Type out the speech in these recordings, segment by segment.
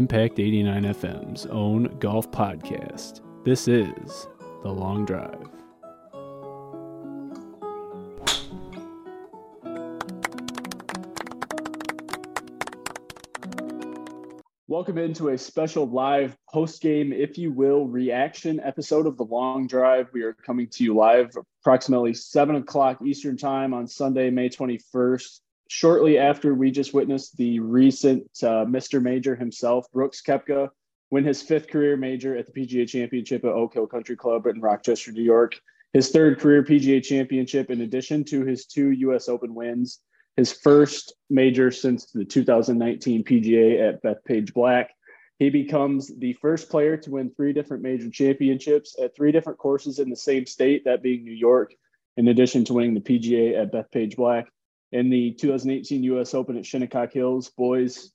Impact 89 FM's own golf podcast. This is The Long Drive. Welcome into a special live post game, if you will, reaction episode of The Long Drive. We are coming to you live approximately 7 o'clock Eastern Time on Sunday, May 21st shortly after we just witnessed the recent uh, Mr. Major himself, Brooks Koepka, win his fifth career major at the PGA Championship at Oak Hill Country Club in Rochester, New York. His third career PGA Championship, in addition to his two U.S. Open wins, his first major since the 2019 PGA at Bethpage Black. He becomes the first player to win three different major championships at three different courses in the same state, that being New York, in addition to winning the PGA at Bethpage Black in the 2018 U.S. Open at Shinnecock Hills. Boys,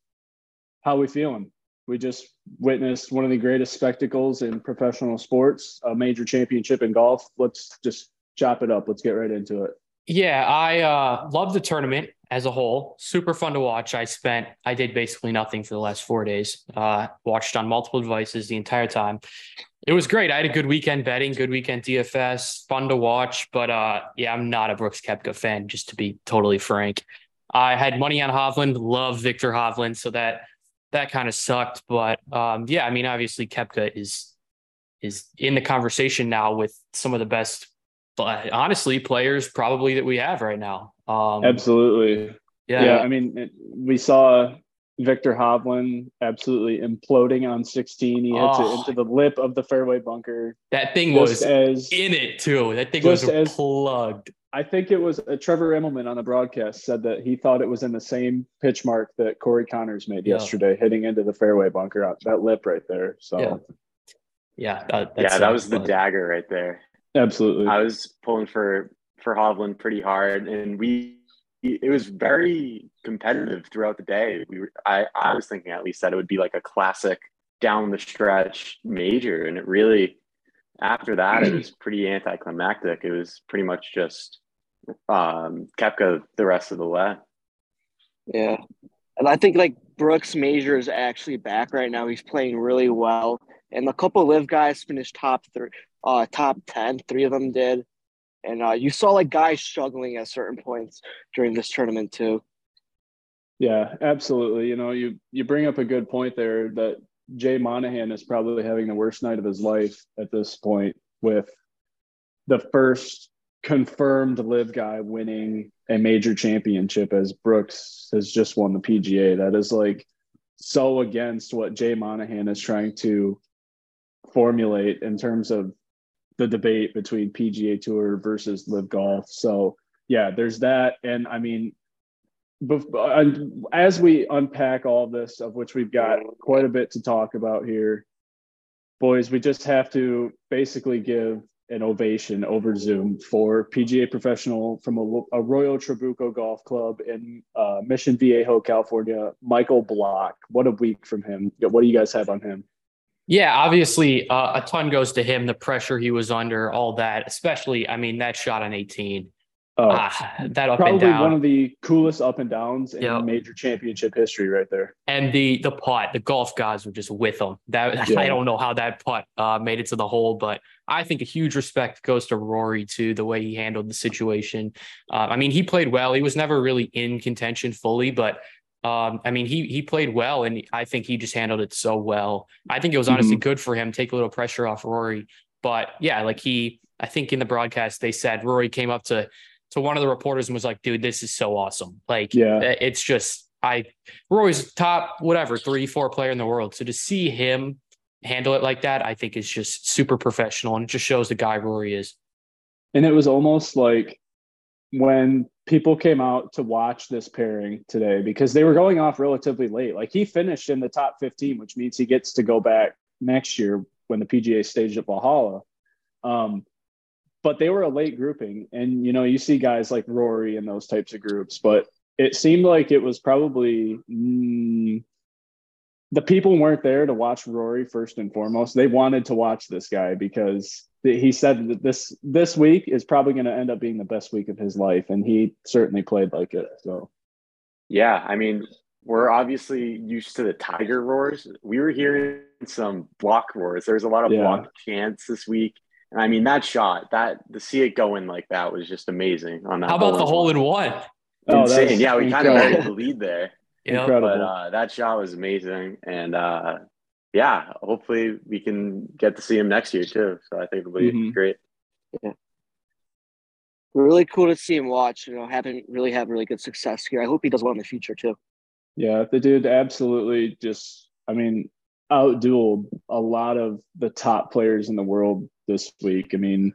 how we feeling? We just witnessed one of the greatest spectacles in professional sports, a major championship in golf. Let's just chop it up. Let's get right into it. Yeah, I uh, love the tournament as a whole. Super fun to watch. I spent, I did basically nothing for the last four days. Uh, watched on multiple devices the entire time. It was great. I had a good weekend betting, good weekend DFS, fun to watch. But uh, yeah, I'm not a Brooks Koepka fan, just to be totally frank. I had money on Hovland, love Viktor Hovland, so that that kind of sucked. But um, yeah, I mean, obviously Koepka is is in the conversation now with some of the best, but honestly, players probably that we have right now. Um, Absolutely. Yeah. yeah. I mean, we saw Viktor Hovland absolutely imploding on 16. He hits oh, it into the lip of the fairway bunker. That thing was as, in it too. That thing was as, plugged. I think it was uh, Trevor Immelman on the broadcast said that he thought it was in the same pitch mark that Corey Conners made yeah. yesterday, hitting into the fairway bunker. That lip right there. So, yeah, yeah, that, yeah, that was the dagger right there. Absolutely. I was pulling for for Hovland pretty hard, and we it was very competitive throughout the day. We were, I, I was thinking at least that it would be like a classic down the stretch major, and it really after that it was pretty anticlimactic. It was pretty much just um, Koepka the rest of the way. Yeah, and I think like Brooks Major is actually back right now. He's playing really well, and a couple LIV guys finished top three, uh, top ten. Three of them did. And uh, you saw like guys struggling at certain points during this tournament too. Yeah, absolutely. You know, you you bring up a good point there that Jay Monahan is probably having the worst night of his life at this point with the first confirmed LIV guy winning a major championship as Brooks has just won the PGA. That is like so against what Jay Monahan is trying to formulate in terms of the debate between PGA Tour versus LIV Golf. So yeah, there's that, and I mean, as we unpack all this, of which we've got quite a bit to talk about here, boys, we just have to basically give an ovation over Zoom for PGA professional from a, Royal Trabuco Golf Club in uh, Mission Viejo, California, Michael Block. What a week from him. What do you guys have on him? Yeah, obviously, uh, a ton goes to him. The pressure he was under, all that, especially, I mean, that shot on 18. Oh, uh, that up probably one of the coolest up and downs in yep. major championship history, right there. And the the putt, the golf gods were just with him. That yeah. I don't know how that putt uh, made it to the hole, but I think a huge respect goes to Rory too, the way he handled the situation. Uh, I mean, he played well. He was never really in contention fully, but um, I mean, he he played well, and I think he just handled it so well. I think it was honestly mm-hmm. good for him, take a little pressure off Rory. But yeah, like he, I think in the broadcast they said Rory came up to to one of the reporters and was like, "Dude, this is so awesome! Like, yeah, it's just I Rory's top whatever three four player in the world. So to see him handle it like that, I think is just super professional, and it just shows the guy Rory is. And it was almost like when people came out to watch this pairing today because they were going off relatively late. Like he finished in the top 15, which means he gets to go back next year when the PGA staged at Valhalla. Um, but they were a late grouping, and you know you see guys like Rory and those types of groups, but it seemed like it was probably mm, the people weren't there to watch Rory first and foremost. They wanted to watch this guy because he said that this this week is probably going to end up being the best week of his life, and he certainly played like it. So, yeah, I mean, we're obviously used to the tiger roars. We were hearing some block roars. There was a lot of yeah. block chants this week. And I mean that shot, that to see it going like that was just amazing on that. How about the hole in one? Oh, Insane. yeah, we kind of buried the lead there. Incredible. but uh, that shot was amazing. And uh, yeah, hopefully we can get to see him next year too. So I think it'll be mm-hmm. great. Yeah. Really cool to see him watch, you know, having really have really good success here. I hope he does well in the future too. Yeah, the dude absolutely just I mean, outdueled a lot of the top players in the world this week. I mean,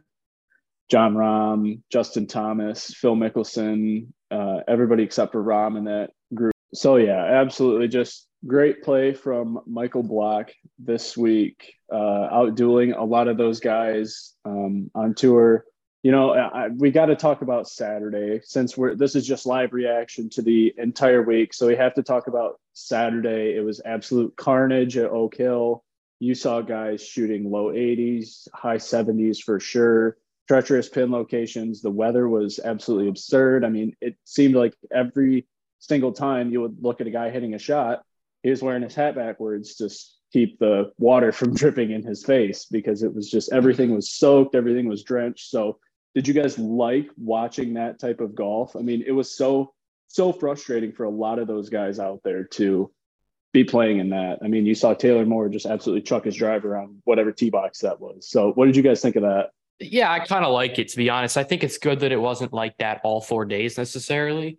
Jon Rahm, Justin Thomas, Phil Mickelson, uh, everybody except for Rahm in that group. So yeah, absolutely, just great play from Michael Block this week, uh, outdueling a lot of those guys um, on tour. You know, I, we got to talk about Saturday since we're this is just live reaction to the entire week, so we have to talk about Saturday. It was absolute carnage at Oak Hill. You saw guys shooting low 80s, high 70s for sure. Treacherous pin locations. The weather was absolutely absurd. I mean, it seemed like every single time you would look at a guy hitting a shot, he was wearing his hat backwards to keep the water from dripping in his face because it was just everything was soaked, everything was drenched. So, did you guys like watching that type of golf? I mean, it was so so frustrating for a lot of those guys out there to be playing in that. I mean, you saw Taylor Moore just absolutely chuck his driver on whatever tee box that was. So, what did you guys think of that? Yeah, I kind of like it to be honest. I think it's good that it wasn't like that all four days necessarily,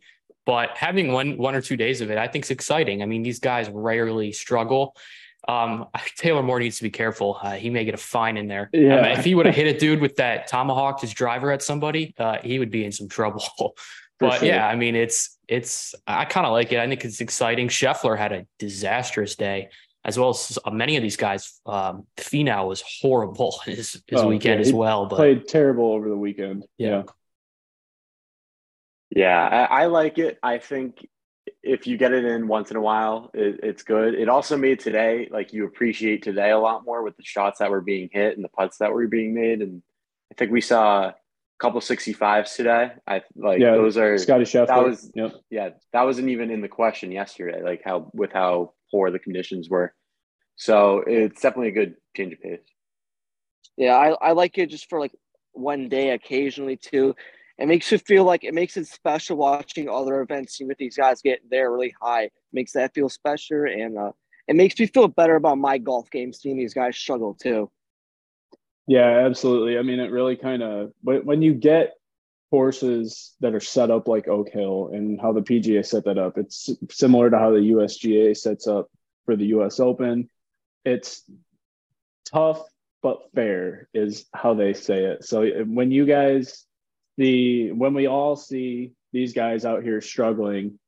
but having one one or two days of it, I think is exciting. I mean, these guys rarely struggle. Um, Taylor Moore needs to be careful. Uh, he may get a fine in there. Yeah. I mean, if he would have hit a dude with that tomahawk, his driver at somebody, uh, he would be in some trouble. but sure. yeah, I mean, it's it's I kind of like it. I think it's exciting. Scheffler had a disastrous day, as well as many of these guys. Um, Finau was horrible his, his oh, weekend yeah, as well. But played terrible over the weekend. Yeah. Yeah, I, I, like it. I think if you get it in once in a while, it, it's good. It also made today like you appreciate today a lot more with the shots that were being hit and the putts that were being made. And I think we saw a couple 65s today. I like yeah, those are Scotty Scheffler. That was yep. yeah, that wasn't even in the question yesterday, like how with how poor the conditions were. So it's definitely a good change of pace. Yeah, I, I like it just for like one day occasionally too. It makes you feel like it makes it special watching other events, seeing what these guys get there really high. It makes that feel special and uh, it makes me feel better about my golf game seeing these guys struggle too. Yeah, absolutely. I mean, it really kind of when you get courses that are set up like Oak Hill and how the PGA set that up, it's similar to how the USGA sets up for the US Open. It's tough but fair is how they say it. So when you guys the when we all see these guys out here struggling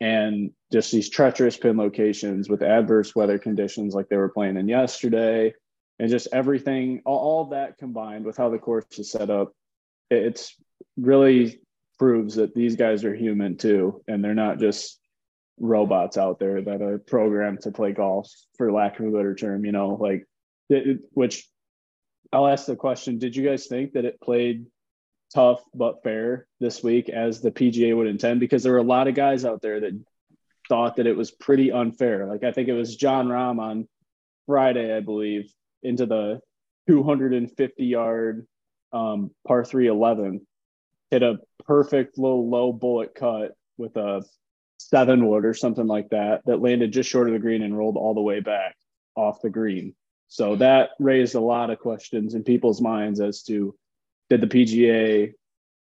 and just these treacherous pin locations with adverse weather conditions like they were playing in yesterday and just everything, all, all that combined with how the course is set up, it's really proves that these guys are human too, and they're not just robots out there that are programmed to play golf, for lack of a better term. You know, like it, which I'll ask the question: Did you guys think that it played tough but fair this week as the PGA would intend? Because there were a lot of guys out there that thought that it was pretty unfair. Like I think it was Jon Rahm on Friday, I believe, into the 250 yard um, par 3 11, hit a perfect little low bullet cut with a seven wood or something like that, that landed just short of the green and rolled all the way back off the green. So that raised a lot of questions in people's minds as to did the PGA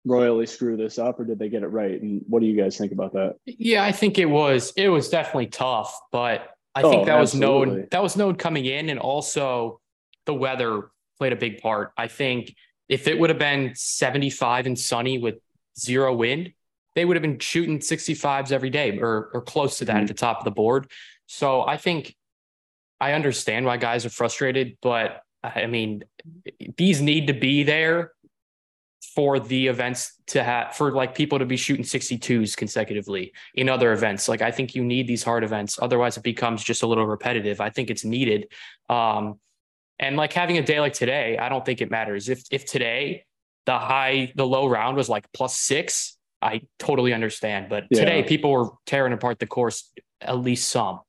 royally screw this up or did they get it right? And what do you guys think about that? Yeah, I think it was it was definitely tough, but I think oh, that absolutely. was known that was known coming in, and also the weather played a big part. I think if it would have been 75 and sunny with zero wind, they would have been shooting 65s every day or, or close to that mm-hmm. at the top of the board. So I think I understand why guys are frustrated, but I mean, these need to be there for the events to have for like people to be shooting 62s consecutively in other events. Like i think you need these hard events. Otherwise it becomes just a little repetitive. I think it's needed. Um and like having a day like today i don't think it matters. If if today the high the low round was like plus six i totally understand. But yeah. today people were tearing apart the course at least some.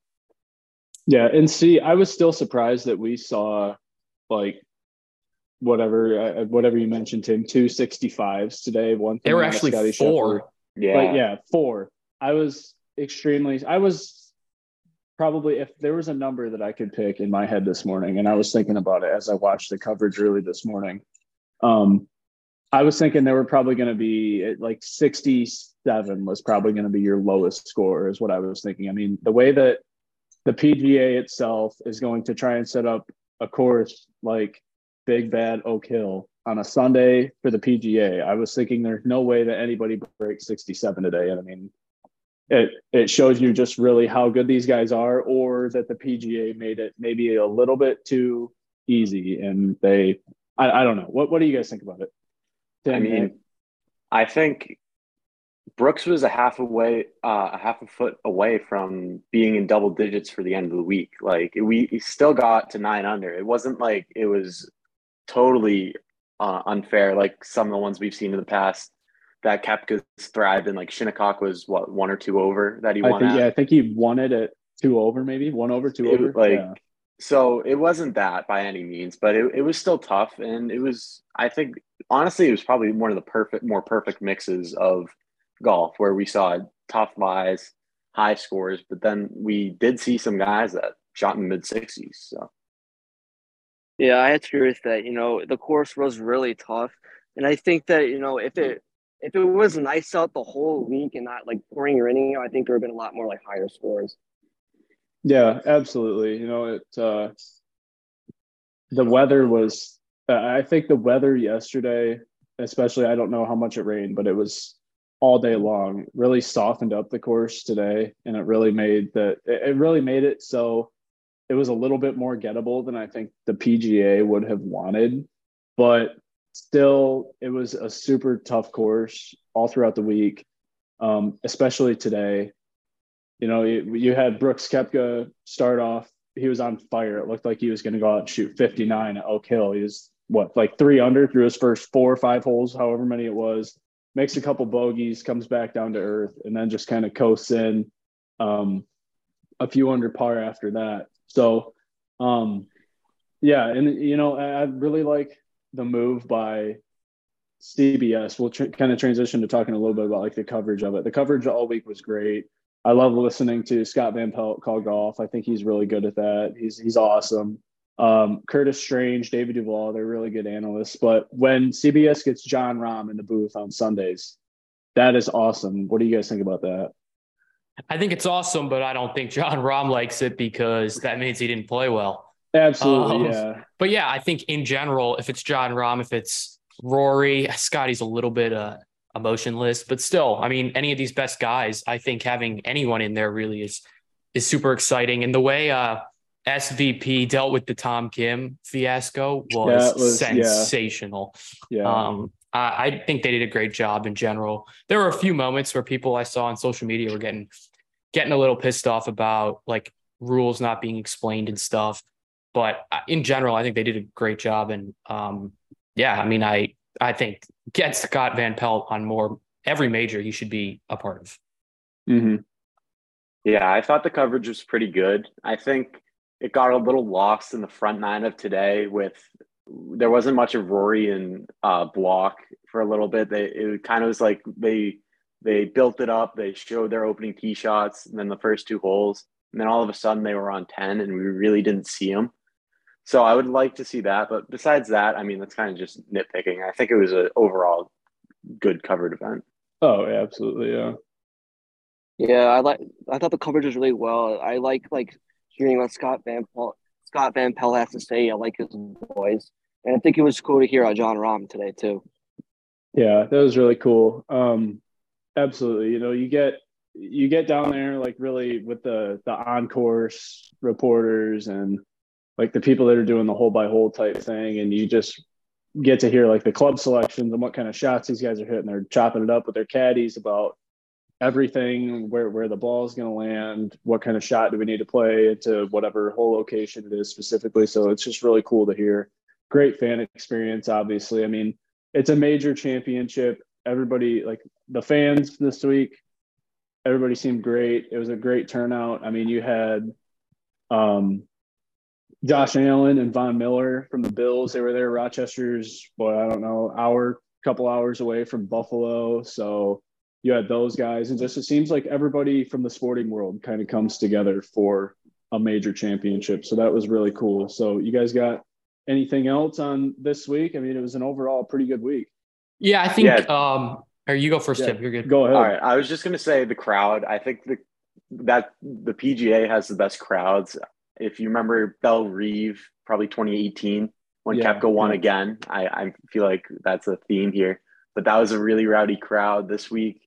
Yeah, and see, I was still surprised that we saw like whatever uh, whatever you mentioned, Tim, two sixty fives today. One they were actually four. Scheffler. Yeah, but yeah, four. I was extremely. I was probably if there was a number that I could pick in my head this morning, and I was thinking about it as I watched the coverage early this morning. Um, I was thinking there were probably going to be like 67 was probably going to be your lowest score, is what I was thinking. I mean, the way that the PGA itself is going to try and set up a course like Big Bad Oak Hill on a Sunday for the PGA, I was thinking there's no way that anybody breaks 67 today. And I mean, it it shows you just really how good these guys are, or that the PGA made it maybe a little bit too easy, and they I, I don't know. What what do you guys think about it? I mean, I think Brooks was a half away, uh, a half a foot away from being in double digits for the end of the week. Like we still got to nine under. It wasn't like it was totally uh, unfair, like some of the ones we've seen in the past. That Koepka's thrived, and like Shinnecock was what one or two over that he won. I think, at. yeah, I think he won it at two over, maybe one over, two It- over. like yeah. so it wasn't that by any means but it, it was still tough and it was i think honestly it was probably one of the perfect more perfect mixes of golf where we saw tough lies high scores but then we did see some guys that shot in the mid 60s so Yeah, I had to agree with that. You know, the course was really tough, and I think that you know if it if it was nice out the whole week and not like pouring raining, I think there would have been a lot more like higher scores. Yeah, absolutely. You know, it uh the weather was I think the weather yesterday, especially I don't know how much it rained, but it was all day long, really softened up the course today and it really made that it really made it so it was a little bit more gettable than I think the PGA would have wanted, but still it was a super tough course all throughout the week. Um, especially today you know, you, you had Brooks Koepka start off. He was on fire. It looked like he was going to go out and shoot 59 at Oak Hill. He was what, like three under through his first four or five holes, however many it was. Makes a couple bogeys, comes back down to earth, and then just kind of coasts in um, a few under par after that. So, um, yeah, and you know, I, really like the move by CBS. We'll kind of transition to talking a little bit about like the coverage of it. The coverage all week was great. I love listening to Scott Van Pelt call golf. I think he's really good at that. He's he's awesome. Um, Curtis Strange, David Duval, they're really good analysts. But when CBS gets Jon Rahm in the booth on Sundays, that is awesome. What do you guys think about that? I think it's awesome, but I don't think Jon Rahm likes it because that means he didn't play well. Absolutely, Um, yeah. But yeah, I think in general, if it's Jon Rahm, if it's Rory, Scotty's a little bit uh, emotionless, but still, I mean, any of these best guys, I think having anyone in there really is is super exciting. And the way uh, SVP dealt with the Tom Kim fiasco was, was- sensational. Yeah. Um, I, I think they did a great job in general. There were a few moments where people I saw on social media were getting getting a little pissed off about like rules not being explained and stuff. But uh, in general, I think they did a great job. And um, yeah, I mean, I I think get Scott Van Pelt on more every major he should be a part of. hmm Yeah, I thought the coverage was pretty good. I think it got a little lost in the front nine of today with there wasn't much of Rory and uh, Block for a little bit. They it kind of was like they they built it up. They showed their opening tee shots, and then the first two holes, and then all of a sudden they were on ten, and we really didn't see them. So I would like to see that, but besides that, I mean that's kind of just nitpicking. I think it was an overall good covered event. Oh, yeah, absolutely, yeah. Yeah, I like. I thought the coverage was really well. I like like hearing what Scott Van Pelt, Scott Van Pelt has to say. I like his voice, and I think it was cool to hear Jon Rahm today too. Yeah, that was really cool. Um, absolutely. You know, you get you get down there like really with the the on course reporters and like the people that are doing the hole by hole type thing, and you just get to hear like the club selections and what kind of shots these guys are hitting. They're chopping it up with their caddies about everything, where where the ball is going to land, what kind of shot do we need to play into whatever hole location it is specifically. So it's just really cool to hear. Great fan experience, obviously. I mean, it's a major championship. Everybody, like the fans this week, everybody seemed great. It was a great turnout. I mean, you had um, Josh Allen and Von Miller from the Bills. They were there. Rochester's, boy, I don't know, hour, couple hours away from Buffalo. So you had those guys, and just it seems like everybody from the sporting world kind of comes together for a major championship. So that was really cool. So you guys got anything else on this week? I mean, it was an overall pretty good week. Yeah, I think. Yeah. Um, or you go first, yeah. Tim. You're good. Go ahead. All right. I was just gonna say the crowd. I think the that the PGA has the best crowds. If you remember Bellerive probably 2018 when yeah, Koepka won yeah. again. I, I feel like that's a theme here. But that was a really rowdy crowd this week.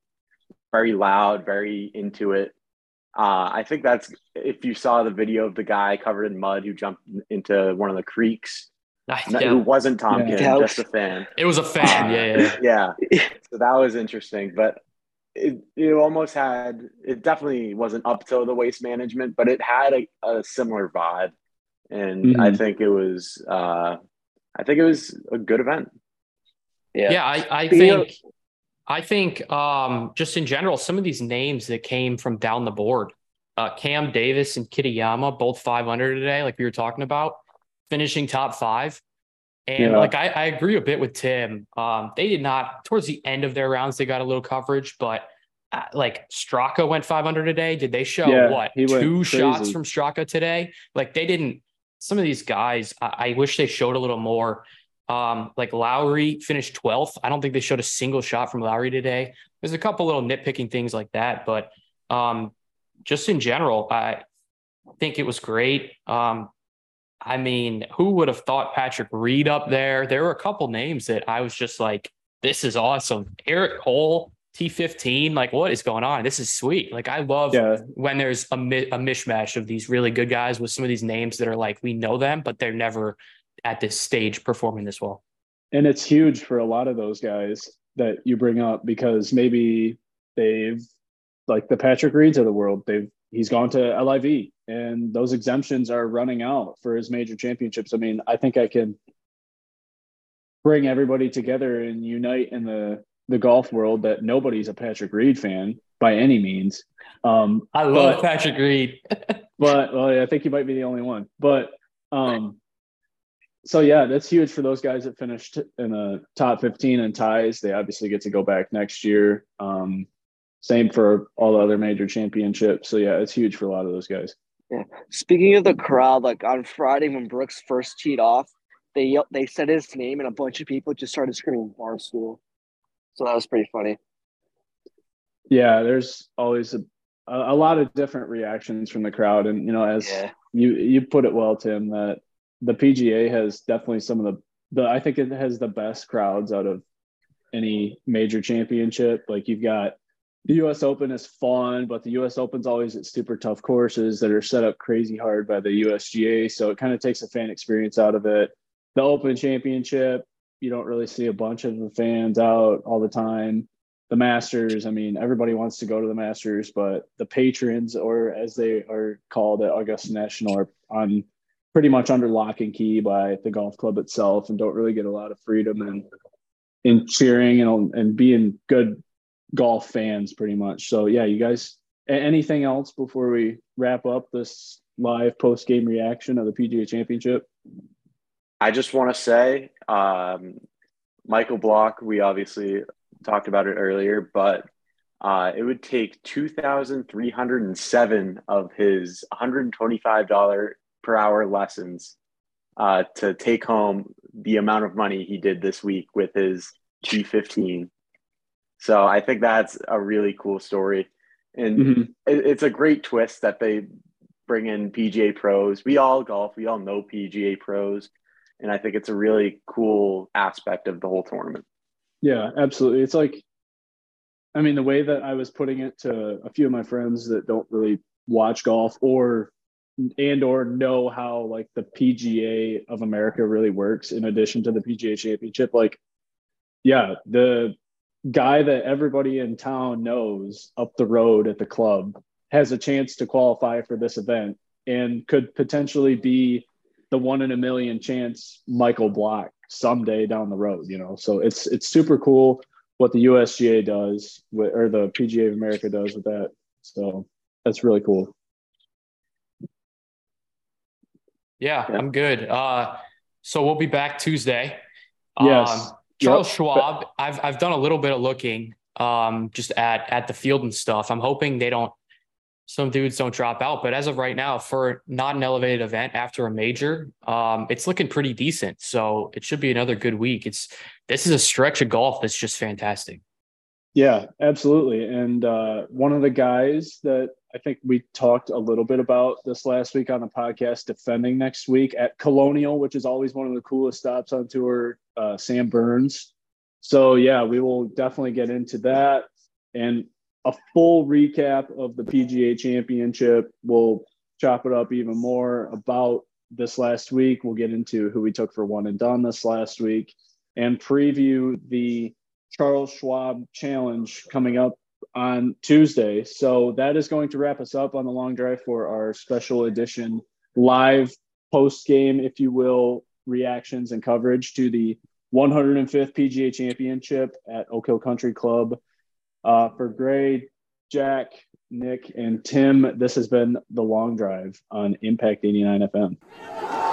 Very loud, very into it. Uh, I think that's if you saw the video of the guy covered in mud who jumped into one of the creeks. Yeah. Who wasn't Tom yeah. Kim, just a fan. It was a fan, yeah, yeah. yeah. So that was interesting, but it, it almost had it definitely wasn't up to the waste management, but it had a, a similar vibe, and mm-hmm. I think it was uh, I think it was a good event. Yeah, yeah, I, I think I think um, just in general, some of these names that came from down the board, uh, Cam Davis and Kitayama, both 500 today, like we were talking about, finishing top five. And yeah. like I, I, agree a bit with Tim. Um, they did not towards the end of their rounds, they got a little coverage, but uh, like Straka went 500 a day. Did they show yeah, what two shots from Straka today? Like they didn't. Some of these guys, I, I wish they showed a little more. Um, like Lowry finished 12th. I don't think they showed a single shot from Lowry today. There's a couple little nitpicking things like that, but um, just in general, I think it was great. Um, I mean, who would have thought Patrick Reed up there? There were a couple names that I was just like, this is awesome. Eric Cole, T15, like what is going on? This is sweet. Like I love yeah. when there's a, mi- a mishmash of these really good guys with some of these names that are like, we know them, but they're never at this stage performing this well. And it's huge for a lot of those guys that you bring up because maybe they've like the Patrick Reeds of the world, they've he's gone to LIV and those exemptions are running out for his major championships. I mean, I think I can bring everybody together and unite in the the golf world that nobody's a Patrick Reed fan by any means. Um, I love but, Patrick Reed, but well, I think you might be the only one. But um, so yeah, that's huge for those guys that finished in the top 15 and ties. They obviously get to go back next year. Um, same for all the other major championships. So yeah, it's huge for a lot of those guys. Yeah. Speaking of the crowd, like on Friday when Brooks first teed off, they they said his name and a bunch of people just started screaming Barstool. So that was pretty funny. Yeah, there's always a, a, lot of different reactions from the crowd, and you know, as yeah. you you put it well, Tim, that the PGA has definitely some of the the I think it has the best crowds out of any major championship. Like you've got the US Open is fun, but the US Open's always at super tough courses that are set up crazy hard by the USGA. So it kind of takes a fan experience out of it. The Open Championship, you don't really see a bunch of the fans out all the time. The Masters, I mean, everybody wants to go to the Masters, but the patrons, or as they are called at Augusta National, are on pretty much under lock and key by the golf club itself and don't really get a lot of freedom and in cheering and and being good golf fans pretty much. So yeah, you guys anything else before we wrap up this live post game reaction of the PGA Championship? I just want to say, um, Michael Block, we obviously talked about it earlier, but uh, it would take 2,307 of his $125 per hour lessons uh, to take home the amount of money he did this week with his G15. So I think that's a really cool story. And mm-hmm. it, it's a great twist that they bring in PGA pros. We all golf, we all know PGA pros. And I think it's a really cool aspect of the whole tournament. Yeah, absolutely. It's like, I mean, the way that I was putting it to a few of my friends that don't really watch golf or and or know how like the PGA of America really works in addition to the PGA championship like yeah the guy that everybody in town knows up the road at the club has a chance to qualify for this event and could potentially be the one in a million chance Michael Block someday down the road, you know. So it's it's super cool what the USGA does with, or the PGA of America does with that So that's really cool. Yeah, yeah. I'm good. Uh, so we'll be back Tuesday. Yes. Um, Charles yep. Schwab, I've I've done a little bit of looking um, just at at the field and stuff. I'm hoping they don't some dudes don't drop out, but as of right now, for not an elevated event after a major, um, it's looking pretty decent. So it should be another good week. It's this is a stretch of golf that's just fantastic. Yeah, absolutely. And uh, one of the guys that I think we talked a little bit about this last week on the podcast, defending next week at Colonial, which is always one of the coolest stops on tour, uh, Sam Burns. So, yeah, we will definitely get into that. And a full recap of the PGA Championship. We'll chop it up even more about this last week. We'll get into who we took for one and done this last week and preview the Charles Schwab Challenge coming up on Tuesday. So that is going to wrap us up on the long drive for our special edition live post game, if you will, reactions and coverage to the 105th PGA Championship at Oak Hill Country Club. Uh, for Gray, Jack, Nick, and Tim, this has been the long drive on Impact 89 FM.